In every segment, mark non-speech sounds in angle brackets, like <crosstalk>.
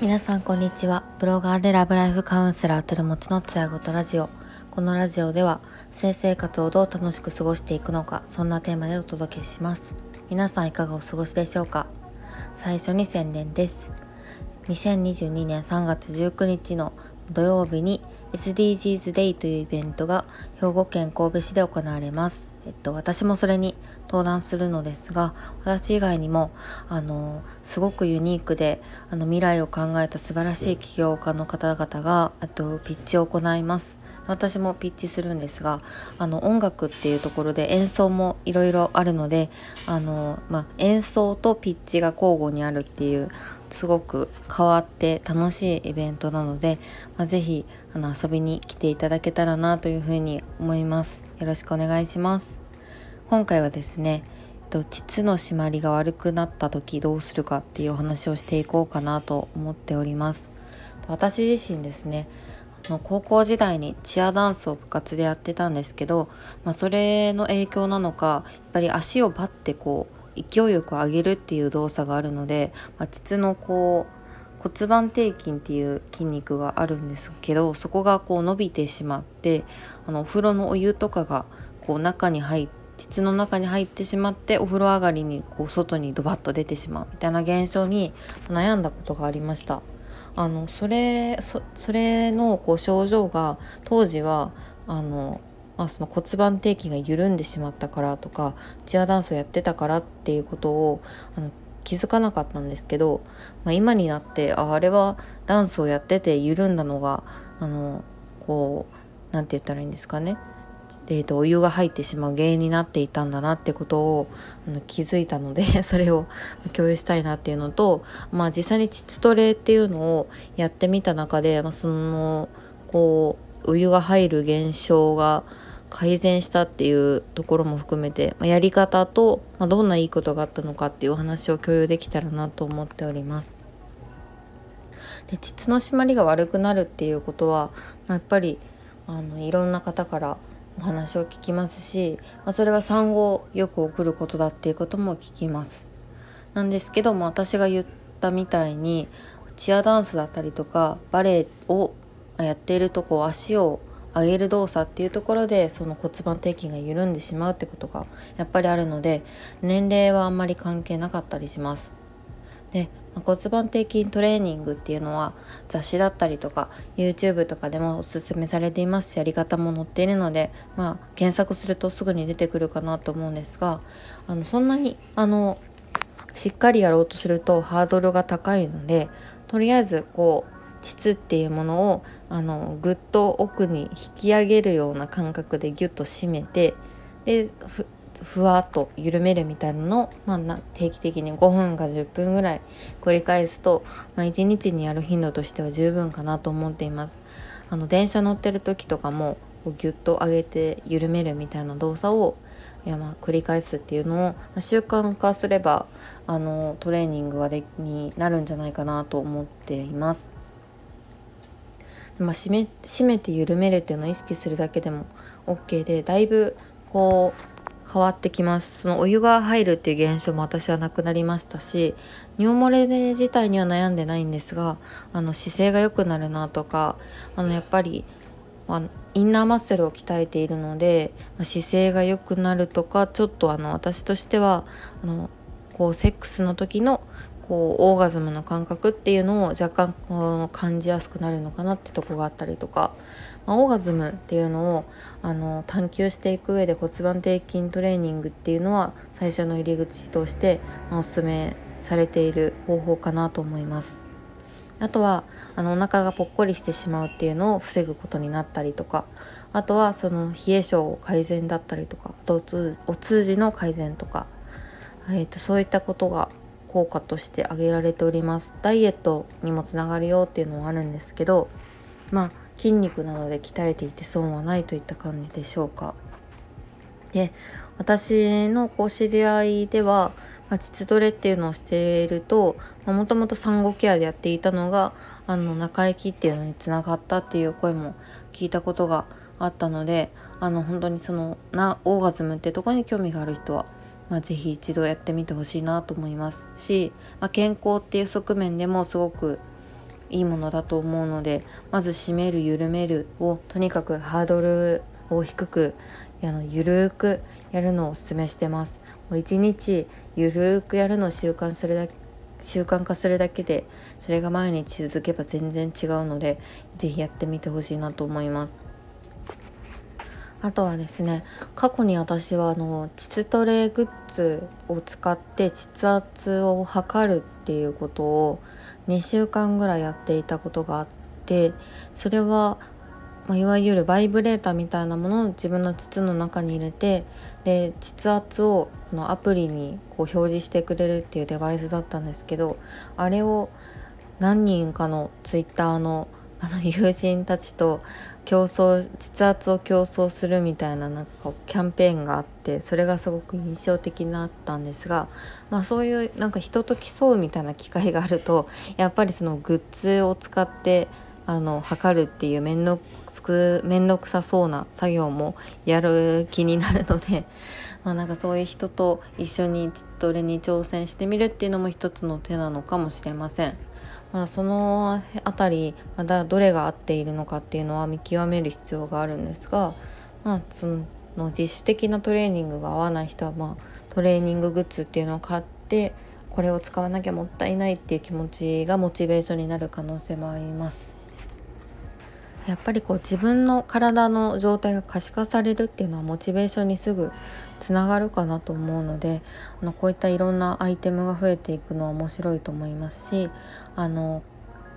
皆さんこんにちは。ブロガーでラブライフカウンセラーてるもちのつやごとラジオ。このラジオでは性生活をどう楽しく過ごしていくのかそんなテーマでお届けします。皆さんいかがお過ごしでしょうか？最初に宣伝です。2022年3月19日の土曜日に SDGs Day というイベントが兵庫県神戸市で行われます。えっと、私もそれに登壇するのですが、私以外にも、あの、すごくユニークで、あの、未来を考えた素晴らしい起業家の方々が、あと、ピッチを行います。私もピッチするんですが、あの、音楽っていうところで演奏もいろいろあるので、あの、まあ、演奏とピッチが交互にあるっていう、すごく変わって楽しいイベントなので、まあ、ぜひあの遊びに来ていただけたらなというふうに思います。よろしくお願いします。今回はですね膣の締まりが悪くなった時どうするかっていうお話をしていこうかなと思っております。私自身ですねの高校時代にチアダンスを部活でやってたんですけど、まあ、それの影響なのかやっぱり足をバッてこう勢いよく上げるっていう動作があるので、まあ、膣のこう骨盤底筋っていう筋肉があるんですけどそこがこう伸びてしまってあのお風呂のお湯とかがこう中に入って膣の中に入ってしまってお風呂上がりにこう外にドバッと出てしまうみたいな現象に悩んだことがありました。あのそれそれのこう症状が当時はあのまあ、その骨盤底筋が緩んでしまったからとかチアダンスをやってたからっていうことをあの気づかなかったんですけど、まあ、今になってああれはダンスをやってて緩んだのがあのこう何て言ったらいいんですかね。えーと、お湯が入ってしまう原因になっていたんだなってことをあの気づいたので <laughs> それを <laughs> 共有したいなっていうのと、まあ、実際に膣トレっていうのをやってみた中で、まあ、そのこうお湯が入る現象が改善したっていうところも含めて、まあ、やり方と、まあ、どんないいことがあったのかっていうお話を共有できたらなと思っております。で膣の締まりが悪くなるっていうことは、まあ、やっぱりあのいろんな方からお話を聞きますし、まあ、それは産後よく送ることだっていうことも聞きます。なんですけども私が言ったみたいにチアダンスだったりとかバレエをやっているとこう足を上げる動作っていうところでその骨盤底筋が緩んでしまうってことがやっぱりあるので年齢はあんまり関係なかったりします。で骨盤底筋トレーニングっていうのは雑誌だったりとか YouTube とかでもおすすめされていますしやり方も載っているので、まあ、検索するとすぐに出てくるかなと思うんですがあのそんなにあのしっかりやろうとするとハードルが高いのでとりあえずこう膣っていうものをあのぐっと奥に引き上げるような感覚でギュッと締めてでふわっと緩めるみたいなのを、まあ、定期的に5分か10分ぐらい繰り返すと、まあ、1日にやる頻度としては十分かなと思っています。あの電車乗ってる時とかもこうギュッと上げて緩めるみたいな動作をいやま繰り返すっていうのを、習慣化すればあのトレーニングがでになるんじゃないかなと思っています。まあ、締め締めて緩めるっていうのを意識するだけでも OK でだいぶこう変わってきます。そのお湯が入るっていう現象も私はなくなりましたし尿漏れ自体には悩んでないんですがあの姿勢が良くなるなとかあのやっぱり、あ、インナーマッスルを鍛えているので、姿勢が良くなるとかちょっとあの私としてはあのこうセックスの時のこうオーガズムの感覚っていうのを若干こう感じやすくなるのかなってとこがあったりとか、まあ、オーガズムっていうのをあの探求していく上で骨盤底筋トレーニングっていうのは最初の入り口として、まあ、おすすめされている方法かなと思います。あとはあのお腹がぽっこりしてしまうっていうのを防ぐことになったりとか。あとはその冷え性改善だったりとか。あとお通じの改善とか、えーとそういったことが効果として挙げられております。ダイエットにもつながるよっていうのはあるんですけどまあ筋肉なので鍛えていて損はないといった感じでしょうか。で私のこう知り合いでは、まあ、膣トレっていうのをしているともともと産後ケアでやっていたのがあの中行きっていうのにつながったっていう声も聞いたことがあったのであの本当にそのなオーガズムってとこに興味がある人はまあ、是非一度やってみてほしいなと思いますし、まあ、健康っていう側面でもすごくいいものだと思うのでまず締める緩めるをとにかくハードルを低くあのゆるーくやるのをおすすめしてます。もう一日ゆるーくやるのを習慣するだけ習慣化するだけでそれが毎日続けば全然違うので是非やってみてほしいなと思います。あとはですね過去に私はあの膣トレグッズを使って膣圧を測るっていうことを2週間ぐらいやっていたことがあってそれは、まあ、いわゆるバイブレーターみたいなものを自分の膣の中に入れてで膣圧をのアプリにこう表示してくれるっていうデバイスだったんですけどあれを何人かのツイッターのあの友人たちと競争実圧を競争するみたいななんかこうキャンペーンがあってそれがすごく印象的だったんですが、まあ、そういうなんか人と競うみたいな機会があるとやっぱりそのグッズを使ってあの測るっていう面倒く面倒くさそうな作業もやる気になるので <laughs> まあなんかそういう人と一緒にトレに挑戦してみるっていうのも一つの手なのかもしれません。まあ、その辺りまだどれが合っているのかっていうのは見極める必要があるんですが、まあ、その自主的なトレーニングが合わない人は、まあ、トレーニンググッズっていうのを買ってこれを使わなきゃもったいないっていう気持ちがモチベーションになる可能性もあります。やっぱりこう自分の体の状態が可視化されるっていうのはモチベーションにすぐつながるかなと思うのであのこういったいろんなアイテムが増えていくのは面白いと思いますしあの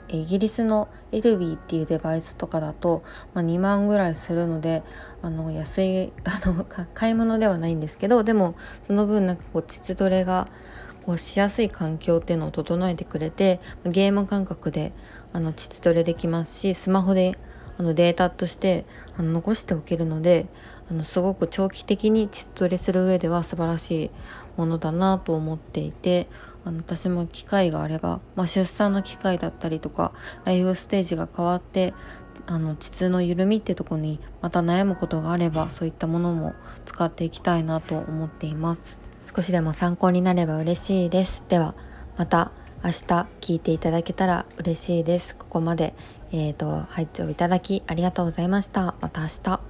イギリスのエルビーっていうデバイスとかだと、まあ、2万ぐらいするのであの安い <laughs> あの買い物ではないんですけどでもその分なんかこう膣トレがこうしやすい環境っていうのを整えてくれてゲーム感覚であの膣トレできますしスマホであのデータとしてあの残しておけるのであのすごく長期的にチットレする上では素晴らしいものだなと思っていてあの私も機会があれば、まあ、出産の機会だったりとかライフステージが変わってあの膣の緩みってとこにまた悩むことがあればそういったものも使っていきたいなと思っています。少しでも参考になれば嬉しいです。ではまた明日聞いていただけたら嬉しいです。ここまで。えーと、配置をいただきありがとうございました。また明日。